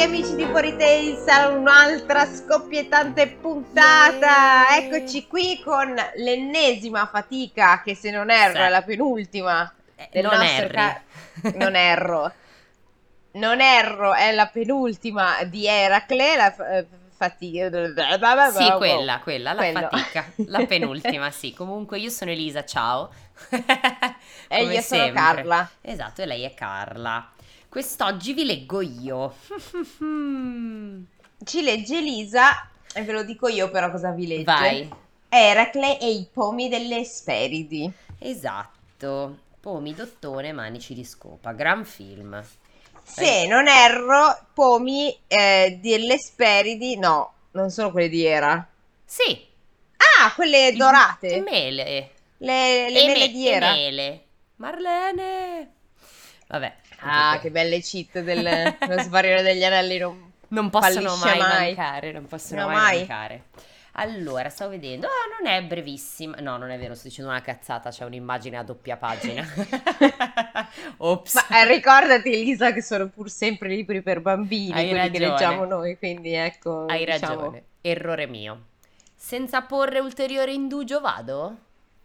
benvenuti amici di Fuori Tales a un'altra scoppiettante puntata. Eccoci qui con l'ennesima fatica, che se non erro Sì. è la penultima Eh, del non nostro ca- Non erro. Non erro, è la penultima di Eracle, la f- eh, fatica. Sì, quella, quella, la Quello. fatica, la penultima, sì. Comunque io sono Elisa, ciao. E io sono sempre. Carla. Esatto, e lei è Carla. Quest'oggi vi leggo io. Ci legge Elisa, e ve lo dico io però cosa vi legge. Vai. Eracle e i pomi delle Esperidi. Esatto. Pomi, dottone, manici di scopa. Gran film. Se non erro, pomi eh, delle Esperidi, no, non sono quelle di Era. Sì. Ah, quelle dorate. E mele. Le, le mele me- di Era. mele. Marlene. Vabbè. Ah, che belle cheat del svarione degli anelli. non- Non possono mai, mai. mancare, non possono No, mai, mai. mancare. Allora, stavo vedendo, ah, non è brevissima. No, non è vero, sto dicendo una cazzata, c'è un'immagine a doppia pagina. Ops. Ma eh, ricordati, Elisa, che sono pur sempre libri per bambini, Hai quelli che ragione. leggiamo noi, quindi ecco. Hai diciamo- ragione, errore mio. Senza porre ulteriore indugio vado?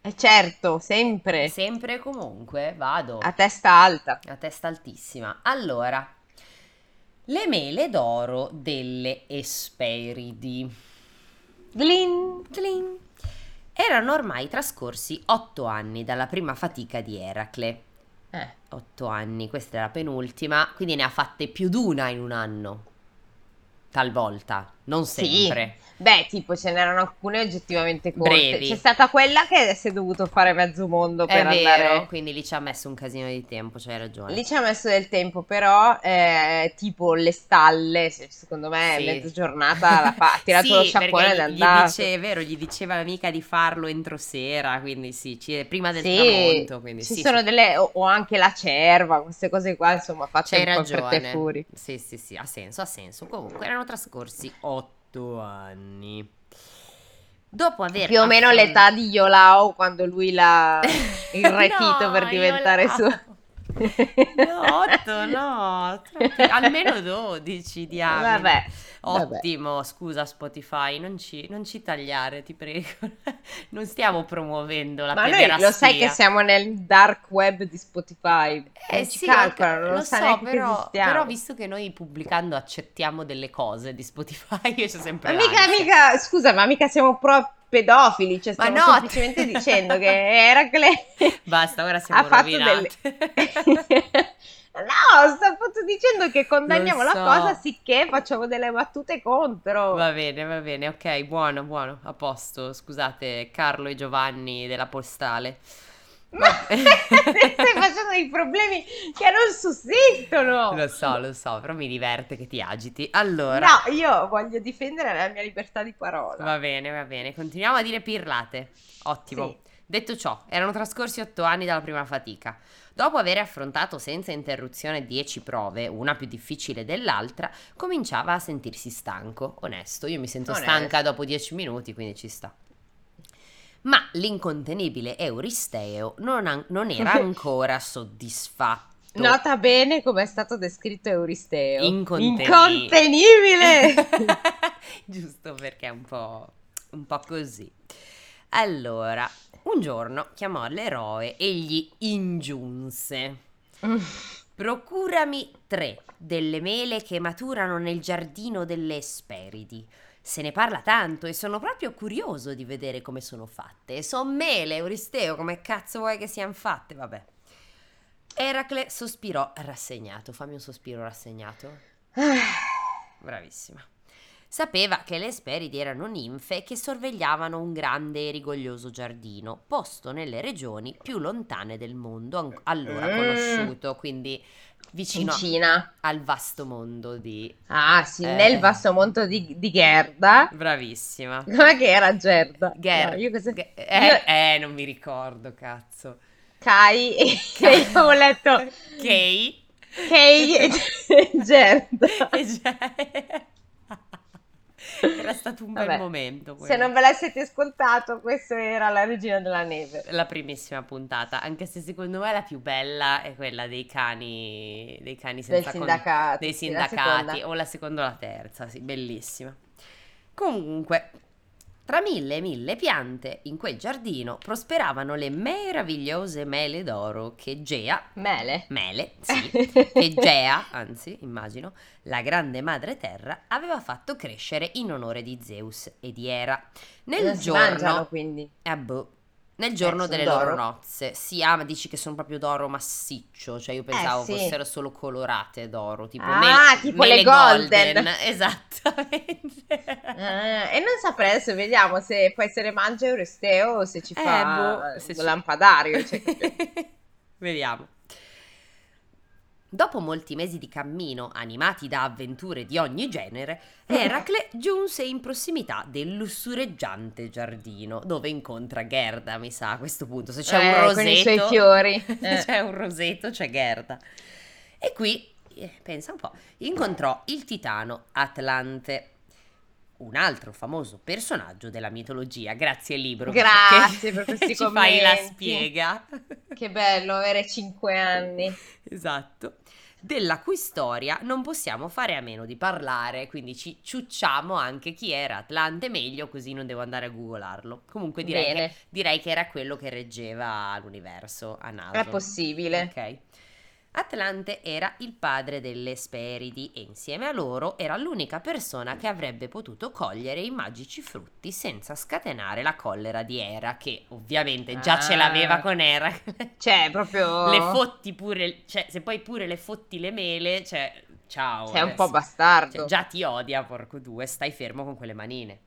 Eh, certo, sempre. Sempre e comunque vado. A testa alta. A testa altissima. Allora, le mele d'oro delle Esperidi. Glin. Tling. Erano ormai trascorsi otto anni dalla prima fatica di Eracle. Eh. Otto anni, questa è la penultima, quindi ne ha fatte più d'una in un anno. Talvolta, non Sì. sempre. Beh, tipo, ce n'erano alcune oggettivamente corte. Brevi. C'è stata quella che si è dovuto fare mezzo mondo È per vero, andare. quindi lì ci ha messo un casino di tempo, c'hai ragione. Lì ci ha messo del tempo, però, eh, tipo le stalle, se- secondo me, Sì. mezza giornata la fa, ha tirato Sì, lo sciacquone ed è andato. dice, è vero, gli diceva l'amica di farlo entro sera, quindi sì, ci- prima del Sì, tramonto, quindi ci sì, sono sì. delle, o, o anche la cerva, queste cose qua, insomma, C'hai un po' per te ragione. Sì, sì, sì, ha senso, ha senso. Comunque erano trascorsi otto anni. Dopo aver Più o meno affron- l'età di Iolao quando lui l'ha irretito No, per diventare io suo. No, otto, no, troppi- almeno 12 diamine. Vabbè, vabbè. Ottimo, scusa Spotify, non ci, non ci tagliare, ti prego. Non stiamo promuovendo la Ma noi lo sai che siamo nel dark web di Spotify. Eh non sì, calcolano, lo so, però, però visto che noi pubblicando accettiamo delle cose di Spotify, io c'ho sempre Ma mica, scusa, ma mica siamo pro pedofili, cioè Ma stiamo no, semplicemente dicendo che Eracle Basta, ora siamo ha rovinate. delle... no, sto appunto dicendo che condanniamo Lo la so. cosa sicché facciamo delle battute contro. Va bene, va bene, ok, buono, buono, a posto. Scusate, Carlo e Giovanni della postale. Ma stai facendo dei problemi che non sussistono. Lo so, lo so, però mi diverte che ti agiti. Allora, No, io voglio difendere la mia libertà di parola. va bene, va bene, continuiamo a dire pirlate. Ottimo. Sì. Detto ciò, erano trascorsi otto anni dalla prima fatica. Dopo aver affrontato senza interruzione dieci prove, una più difficile dell'altra, cominciava a sentirsi stanco. Onesto, io mi sento Onesto. stanca dopo dieci minuti, quindi ci sta. Ma l'incontenibile Euristeo non, an- non era ancora soddisfatto. Nota bene come è stato descritto Euristeo. Inconteni- Incontenibile! Giusto perché è un po', un po' così. Allora, un giorno chiamò l'eroe e gli ingiunse: Procurami tre delle mele che maturano nel giardino delle Esperidi. Se ne parla tanto e sono proprio curioso di vedere come sono fatte. E son mele, Euristeo, come cazzo vuoi che siano fatte? Vabbè. Eracle sospirò rassegnato. Fammi un sospiro rassegnato. Bravissima. Sapeva che le Esperidi erano ninfe che sorvegliavano un grande e rigoglioso giardino, posto nelle regioni più lontane del mondo, an- allora Mm. conosciuto, quindi vicino In Cina. al vasto mondo di... Ah, sì, Eh. nel vasto mondo di, di Gerda. Bravissima. Com'è che era Gerda? Ger- No, io cosa... Ge- eh, io- eh, non mi ricordo, cazzo. Kai e io avevo letto Kay. Kay e Gerda. E Ge- Era stato un bel Vabbè, momento. Se quello. non ve l'avete ascoltato, questa era la regina della neve. La primissima puntata, anche se secondo me la più bella è quella dei cani, dei cani Del senza con- sindacato. dei sì, la sindacati, o la seconda o la terza, sì, bellissima. Comunque, tra mille e mille piante in quel giardino prosperavano le meravigliose mele d'oro che Gea, Mele. mele, sì, che Gea, anzi, immagino, la grande madre terra, aveva fatto crescere in onore di Zeus e di Era. Nel non si giorno mangiano quindi. eh, boh. Nel giorno sono delle d'oro. loro nozze. Sì, ah, ma dici che sono proprio d'oro massiccio. Cioè, io pensavo sì. fossero solo colorate d'oro. Tipo Ah, mele- tipo mele le golden. Esattamente. Eh, e non saprei, adesso vediamo se se le mangia Euristeo o se ci Eh, fa boh, se ci- lampadario. cioè, Vediamo. Dopo molti mesi di cammino, animati da avventure di ogni genere, Eracle giunse in prossimità del lussureggiante giardino, dove incontra Gerda, mi sa, a questo punto. Se c'è un eh, roseto... con i suoi fiori. Eh. c'è un roseto, c'è Gerda. E qui, eh, pensa un po', incontrò il titano Atlante, un altro famoso personaggio della mitologia. Grazie libro. Grazie per questi ci fai la commenti. spiega. Che bello avere 5 anni. Esatto. Della cui storia non possiamo fare a meno di parlare, quindi ci ciucciamo anche chi era Atlante meglio, così non devo andare a googolarlo. Comunque direi, che, direi che era quello che reggeva l'universo a naso. è possibile. Ok. Atlante era il padre delle Esperidi e insieme a loro era l'unica persona che avrebbe potuto cogliere i magici frutti senza scatenare la collera di Era, che ovviamente già ce Ah. l'aveva con Era. Cioè, proprio... le fotti pure, cioè se poi pure le fotti le mele, cioè ciao. Sei un po' bastardo. Cioè, già ti odia, porco due, stai fermo con quelle manine.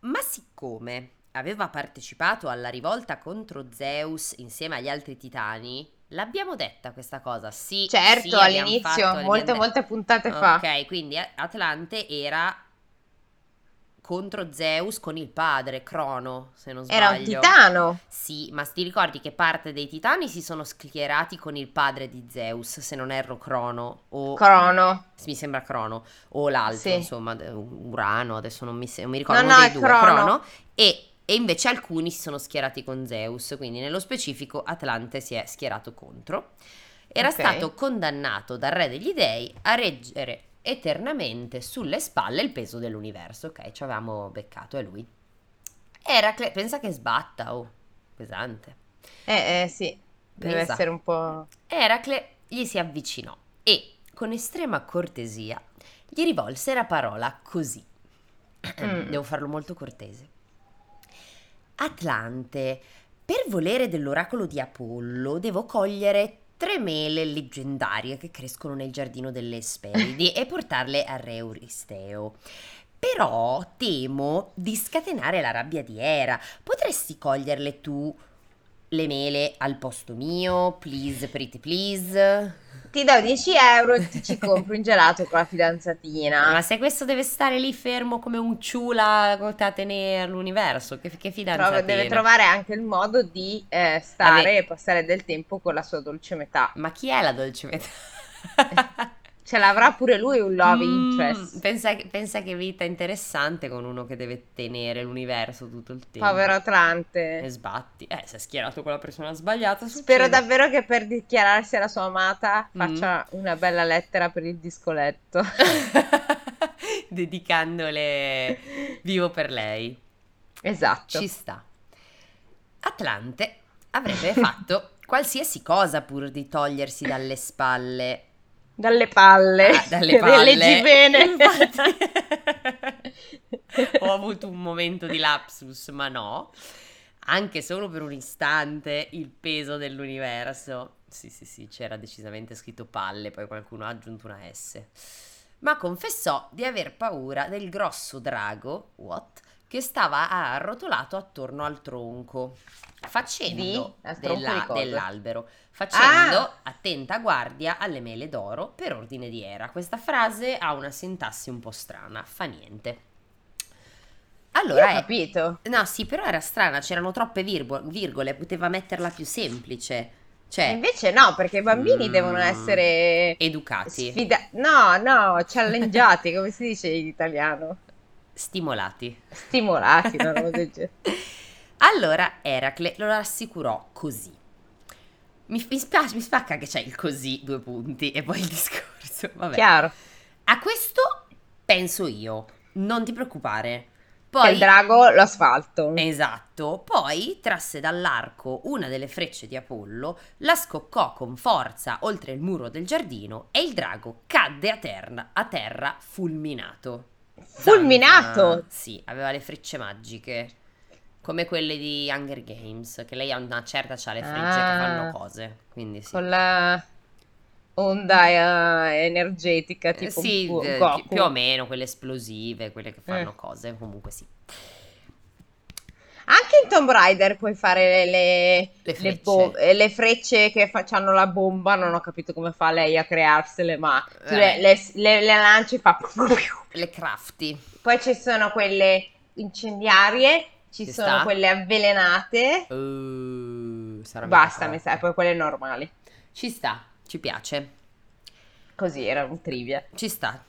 Ma siccome aveva partecipato alla rivolta contro Zeus insieme agli altri titani, l'abbiamo detta questa cosa, sì. Certo, sì, all'inizio, fatto, molte, molte puntate fa. Ok, quindi Atlante era contro Zeus con il padre, Crono, se non sbaglio. Era un titano. Sì, ma ti ricordi che parte dei titani si sono schierati con il padre di Zeus, se non erro Crono, o Crono. mi sembra Crono, o l'altro, Sì. insomma, Urano, adesso non mi, se- non mi ricordo, No, no, dei è due, Crono. e, e invece alcuni si sono schierati con Zeus, quindi nello specifico Atlante si è schierato contro. Era Ok. stato condannato dal re degli dei a reggere eternamente sulle spalle il peso dell'universo. Ok, ci avevamo beccato, è lui. Eracle, pensa che sbatta, oh, pesante. Eh, eh, sì. Deve Pesa. essere un po'... Eracle gli si avvicinò e, con estrema cortesia, gli rivolse la parola così. Mm. Devo farlo molto cortese. Atlante, per volere dell'oracolo di Apollo, devo cogliere tre mele leggendarie che crescono nel giardino delle Esperidi e portarle a Re Euristeo. Però temo di scatenare la rabbia di Era. Potresti coglierle tu le mele al posto mio, please, pretty please? Ti do 10 euro e ti ci compri un gelato con la fidanzatina. Ma se questo deve stare lì fermo come un ciula da tenere all'universo, che, che Trova- fidanzatina? deve trovare anche il modo di eh, stare Ave- e passare del tempo con la sua dolce metà. Ma chi è la dolce metà? Ce l'avrà pure lui un love Mm, interest. Pensa, pensa che vita interessante con uno che deve tenere l'universo tutto il tempo. Povero E Atlante. sbatti. Eh, si è schierato con la persona sbagliata. Spero succede. davvero che per dichiararsi alla sua amata Mm. faccia una bella lettera per il discoletto. Dedicandole vivo per lei. Esatto. Ci sta. Atlante avrebbe fatto qualsiasi cosa pur di togliersi dalle spalle. Dalle palle. Ah, dalle palle. Leggi bene. Ho avuto un momento di lapsus, ma no. Anche solo per un istante il peso dell'universo. Sì, sì, sì, c'era decisamente scritto palle, poi qualcuno ha aggiunto una S. Ma confessò di aver paura del grosso drago, what? Che stava arrotolato attorno al tronco, facendo Di? Della- dell'albero, facendo Ah! attenta guardia alle mele d'oro per ordine di Era. Questa frase ha una sintassi un po' strana, fa niente. Io Allora ho è... capito. No, sì, però era strana, c'erano troppe virgo- virgole, poteva metterla più semplice. Cioè, Invece no, perché i bambini Mm. devono essere educati. sfida- No, no, challengeati, come si dice in italiano? Stimolati. Stimolati, una roba del genere. Allora Eracle lo rassicurò così. Mi, mi, spiace, mi spacca che c'è il così, due punti, e poi il discorso. Vabbè. Chiaro. A questo penso io, non ti preoccupare. Che Poi, il drago lo asfalto. esatto, poi trasse dall'arco una delle frecce di Apollo, la scoccò con forza oltre il muro del giardino e il drago cadde a terra, a terra fulminato. Fulminato? Zanza, Sì, aveva le frecce magiche. Come quelle di Hunger Games, che lei a una certa c'ha le frecce che Ah. fanno cose. Quindi sì. Con la onda eh, energetica, Eh, tipo sì, eh, Goku. più o meno quelle esplosive, quelle che fanno Eh. cose, comunque sì. Anche in Tomb Raider puoi fare le, Le le frecce. bo- eh, le frecce che facciano la bomba. Non ho capito come fa lei a crearsele, ma le, Eh. le, le- le lanci fa. Le crafty. Poi ci sono quelle incendiarie, ci Ci sono sta. quelle avvelenate. Uh, Basta, mi sa, poi quelle normali. Ci sta, ci piace. Così era un trivia. Ci sta.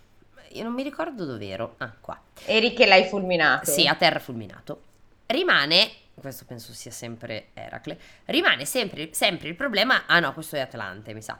Io non mi ricordo dove ero. Ah, qua. Eri che l'hai fulminato. Sì, a terra fulminato. Rimane, questo penso sia sempre Eracle, rimane sempre, sempre il problema, ah no, questo è Atlante, mi sa.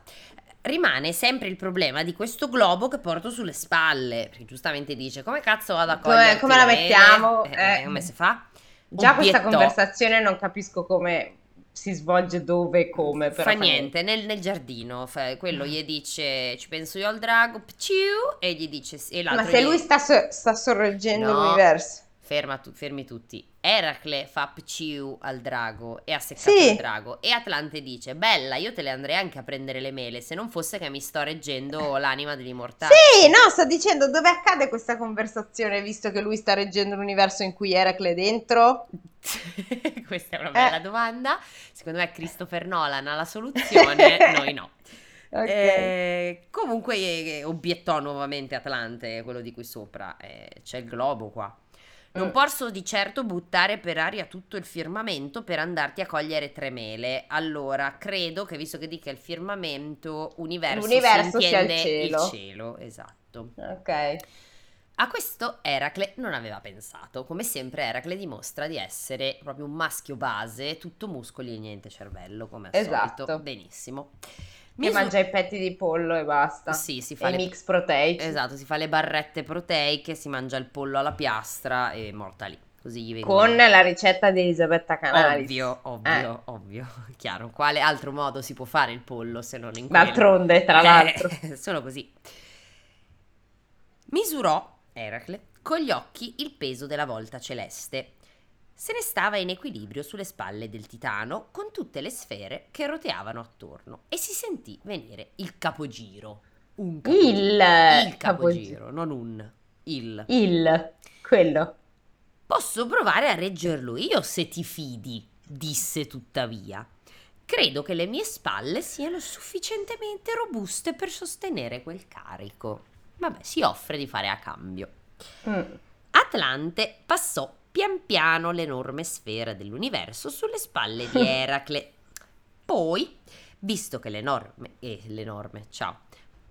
Rimane sempre il problema di questo globo che porto sulle spalle, perché giustamente dice come cazzo vado a Come- coglierti come la le mele?" mettiamo? Eh, Eh. come si fa? Già questa Obiettò. conversazione non capisco come si svolge dove e come. Però fa niente, nel, nel giardino, fa- quello gli dice ci penso io al drago, pciu, e gli dice e Ma se gli- lui sta, so- sta sorreggendo No. l'universo. Ferma tu- fermi tutti. Eracle fa pciu al drago e ha seccato Sì. il drago. E Atlante dice: Bella, io te le andrei anche a prendere le mele se non fosse che mi sto reggendo l'anima degli mortali. Sì, no, sto dicendo dove accade questa conversazione, visto che lui sta reggendo l'universo in cui Eracle è dentro. Questa è una bella Eh. domanda. Secondo me Christopher Nolan ha la soluzione, noi no. Ok. Eh, comunque eh, obiettò nuovamente Atlante, quello di qui sopra. eh, c'è il globo qua. Non Mm. posso di certo buttare per aria tutto il firmamento per andarti a cogliere tre mele. Allora, credo che visto che dica il firmamento, universo, L'universo si sia il intende cielo. il cielo, esatto. Ok. A questo Eracle non aveva pensato. Come sempre Eracle dimostra di essere proprio un maschio base, tutto muscoli e niente cervello, come al Esatto. solito. Benissimo. Che Misu- mangia i petti di pollo e basta. Sì, si fa E le... mix proteici. Esatto, si fa le barrette proteiche, si mangia il pollo alla piastra e morta lì. Così gli vengono... Con la ricetta di Elisabetta Canalis. Ovvio, ovvio, ovvio, chiaro. Quale altro modo si può fare il pollo se non in quello? D'altronde, tra Eh, l'altro. sono così. Misurò Eracle con gli occhi il peso della volta celeste. Se ne stava in equilibrio sulle spalle del titano con tutte le sfere che roteavano attorno e si sentì venire il capogiro. Un capogiro. Il, il capogiro. capogiro, non un il. Il, quello. Posso provare a reggerlo io se ti fidi, disse tuttavia. Credo che le mie spalle siano sufficientemente robuste per sostenere quel carico. Vabbè, si offre di fare a cambio. Mm. Atlante passò pian piano l'enorme sfera dell'universo sulle spalle di Eracle. Poi, visto che l'enorme... Eh, l'enorme, ciao.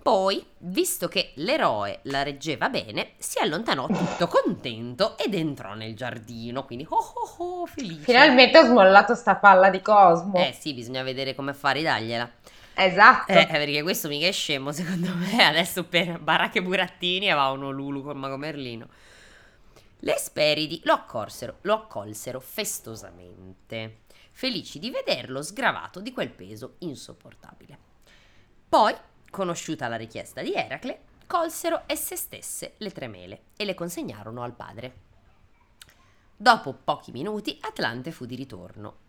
Poi, visto che l'eroe la reggeva bene, si allontanò tutto contento ed entrò nel giardino, quindi oh oh oh, felice. Finalmente ho smollato sta palla di Cosmo. Eh sì, bisogna vedere come fare dargliela. Esatto. Eh, perché questo mica è scemo, secondo me. Adesso per Baracche Burattini aveva uno Lulu con Mago Merlino. Le Esperidi lo accorsero, lo accolsero festosamente, felici di vederlo sgravato di quel peso insopportabile. Poi, conosciuta la richiesta di Eracle, colsero esse stesse le tre mele e le consegnarono al padre. Dopo pochi minuti Atlante fu di ritorno,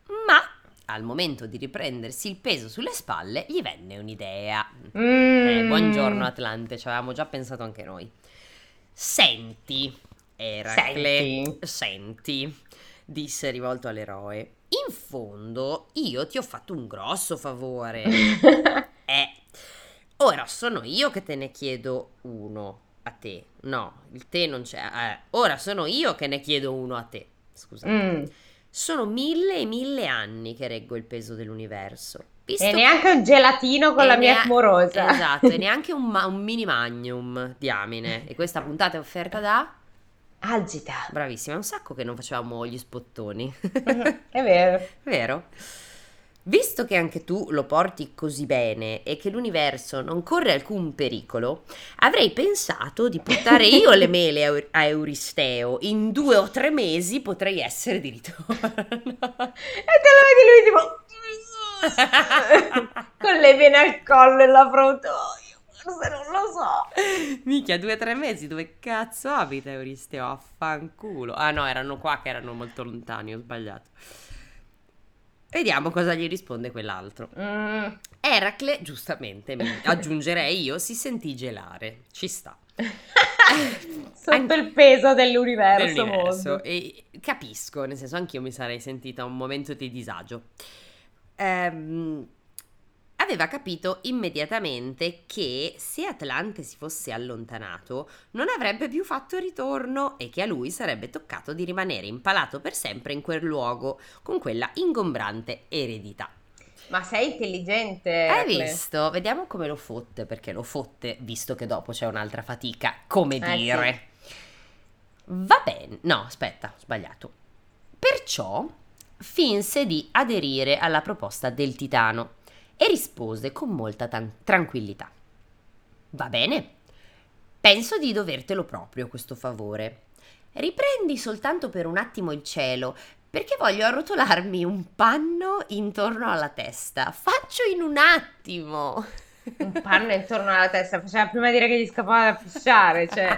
al momento di riprendersi il peso sulle spalle gli venne un'idea. Mm. Eh, buongiorno Atlante, ci avevamo già pensato anche noi. Senti, Eracle, Senti. senti, disse rivolto all'eroe. In fondo io ti ho fatto un grosso favore. Eh, ora sono io che te ne chiedo uno a te. No, il te non c'è. Eh, ora sono io che ne chiedo uno a te. Scusa. Mm. Sono mille e mille anni che reggo il peso dell'universo. Visto E neanche un gelatino con la mia nea- amorosa. Esatto, e neanche un, ma- un mini magnum, diamine. E questa puntata è offerta da... Agita. Bravissima, è un sacco che non facevamo gli spottoni. È vero. Vero? Visto che anche tu lo porti così bene e che l'universo non corre alcun pericolo, avrei pensato di portare io le mele a Eu- a Euristeo. In due o tre mesi potrei essere di ritorno. E te lo vedi lui tipo... con le vene al collo e la fronte. Oh, io forse non lo so. Minchia, due o tre mesi, dove cazzo abita Euristeo? Affanculo. Ah no, erano qua che erano molto lontani, ho sbagliato. Vediamo cosa gli risponde quell'altro. Mm. Eracle, giustamente, aggiungerei io, si sentì gelare. Ci sta. Sotto il peso dell'universo, dell'universo. E capisco, nel senso anch'io mi sarei sentita un momento di disagio. Ehm, aveva capito immediatamente che se Atlante si fosse allontanato non avrebbe più fatto ritorno e che a lui sarebbe toccato di rimanere impalato per sempre in quel luogo con quella ingombrante eredità. Ma sei intelligente. Hai Eracle. visto? Vediamo come lo fotte, perché lo fotte visto che dopo c'è un'altra fatica. Come Eh, dire? Va bene. No, aspetta, ho sbagliato. Perciò finse di aderire alla proposta del titano e rispose con molta tan- tranquillità. Va bene. Penso di dovertelo proprio questo favore. Riprendi soltanto per un attimo il cielo, perché voglio arrotolarmi un panno intorno alla testa. Faccio in un attimo. Un panno intorno alla testa. Faceva prima dire che gli scappava da pisciare. Cioè,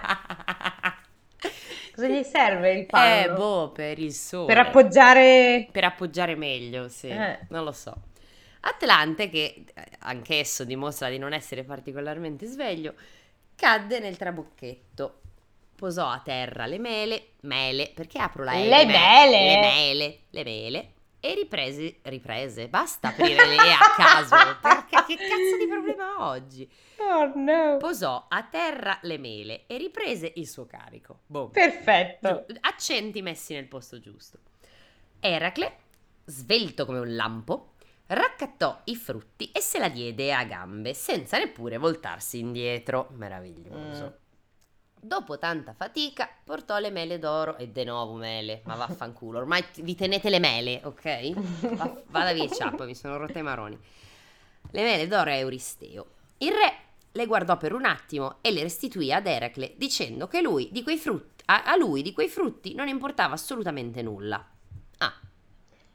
cosa gli serve il panno? Eh, boh, per il sole. per appoggiare... Per appoggiare meglio, sì. Eh. Non lo so. Atlante, che eh, anch'esso dimostra di non essere particolarmente sveglio, cadde nel trabocchetto. Posò a terra le mele, mele, perché apro la E? Le me- mele? Le mele, le mele. E riprese, riprese, basta aprire le E a caso, perché che cazzo di problema ho oggi? Oh no. Posò a terra le mele e riprese il suo carico. Boom. Perfetto. Accenti messi nel posto giusto. Eracle, svelto come un lampo, raccattò i frutti e se la diede a gambe senza neppure voltarsi indietro. Meraviglioso. Mm. Dopo tanta fatica portò le mele d'oro e de nuovo mele, ma vaffanculo, ormai vi tenete le mele, ok? Va- vada via ciappa, mi sono rotta i maroni. Le mele d'oro a Euristeo. Il re le guardò per un attimo e le restituì ad Eracle dicendo che lui di quei frutti, a, a lui di quei frutti non importava assolutamente nulla. Ah,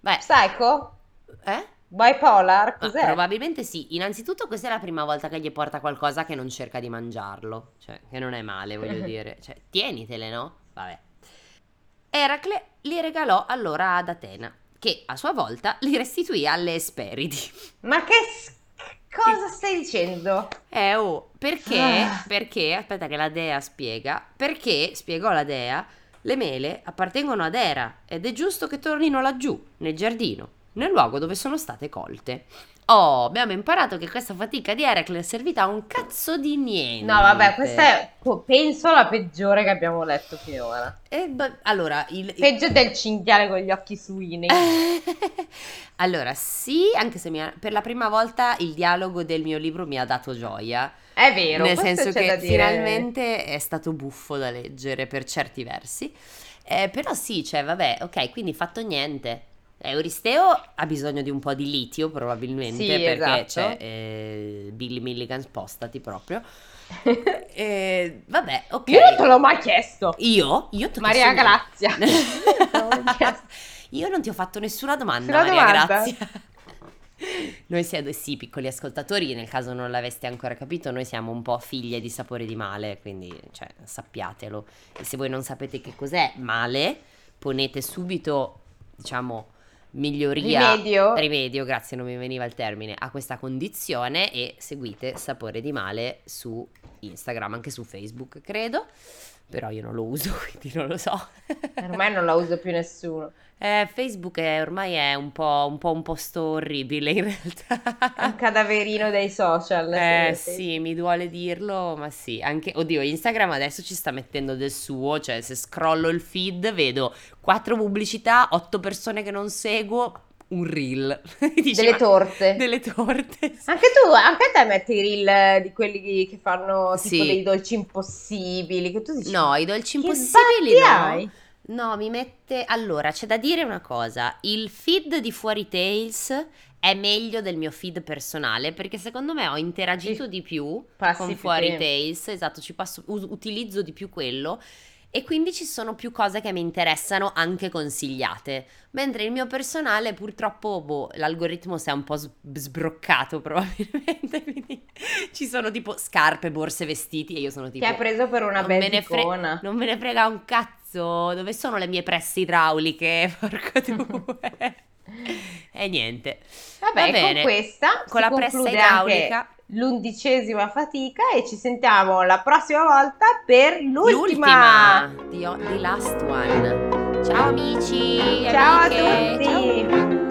beh, Psycho? eh? Bipolar? Ah, Cos'è? probabilmente sì. Innanzitutto questa è la prima volta che gli porta qualcosa che non cerca di mangiarlo. Cioè, che non è male, voglio dire. Cioè, tienitele, no? Vabbè. Eracle li regalò allora ad Atena, che a sua volta li restituì alle Esperidi. Ma che s- cosa stai dicendo? Eh, oh, perché? Ah. Perché? Aspetta che la dea spiega. Perché, spiegò la dea, le mele appartengono ad Era ed è giusto che tornino laggiù, nel giardino, nel luogo dove sono state colte. Oh, abbiamo imparato che questa fatica di Eracle è servita a un cazzo di niente. No, vabbè, questa è penso la peggiore che abbiamo letto finora. Eh, beh, allora, il... il- Peggio del cinghiale con gli occhi suini. allora, sì, anche se ha- per la prima volta il dialogo del mio libro mi ha dato gioia. È vero, Nel senso che finalmente è stato buffo da leggere per certi versi. Eh, però sì, cioè, vabbè, ok, quindi fatto niente. Euristeo ha bisogno di un po' di litio probabilmente Sì, perché esatto. c'è eh, Billy Milligan spostati proprio. Eh, vabbè, ok. Io non te l'ho mai chiesto. Io? Io t'ho Maria chiesto Grazia. Io non ti ho fatto nessuna domanda, Maria domanda? Grazia. Noi siamo, sì, piccoli ascoltatori, nel caso non l'aveste ancora capito, noi siamo un po' figlie di sapore di male, quindi cioè, sappiatelo. E se voi non sapete che cos'è male, ponete subito, diciamo, miglioria. Rimedio. Rimedio, grazie, non mi veniva il termine, a questa condizione e seguite sapore di male su Instagram, anche su Facebook, credo. Però io non lo uso, quindi non lo so. Ormai non la uso più nessuno. Eh, Facebook è, ormai è un po', un po' un posto orribile in È un realtà. cadaverino dei social. Eh sì. sì, mi duole dirlo, ma sì, anche, oddio, Instagram adesso ci sta mettendo del suo, cioè se scrollo il feed vedo quattro pubblicità, otto persone che non seguo, un reel. Dici, delle torte. Delle torte. Sì. Anche tu, anche a te metti i reel di quelli che fanno tipo sì. dei dolci impossibili. Che tu dici, no, i dolci impossibili no. Hai? No, mi mette... Allora, c'è da dire una cosa. Il feed di Fuori Tales è meglio del mio feed personale perché secondo me ho interagito di più Passi con Fuori Tales. Esatto, ci passo, utilizzo di più quello e quindi ci sono più cose che mi interessano anche consigliate. Mentre il mio personale purtroppo boh, l'algoritmo si è un po' sbroccato probabilmente, quindi ci sono tipo scarpe, borse, vestiti e io sono tipo... Ti hai preso per una bella fre- Non me ne frega un cazzo, dove sono le mie presse idrauliche? Porco due. e niente. Vabbè, Va bene. con questa con la pressa idraulica l'undicesima fatica e ci sentiamo la prossima volta per l'ultima. L'ultima, the, the last one. Ciao amici, ciao amiche. a tutti. Ciao.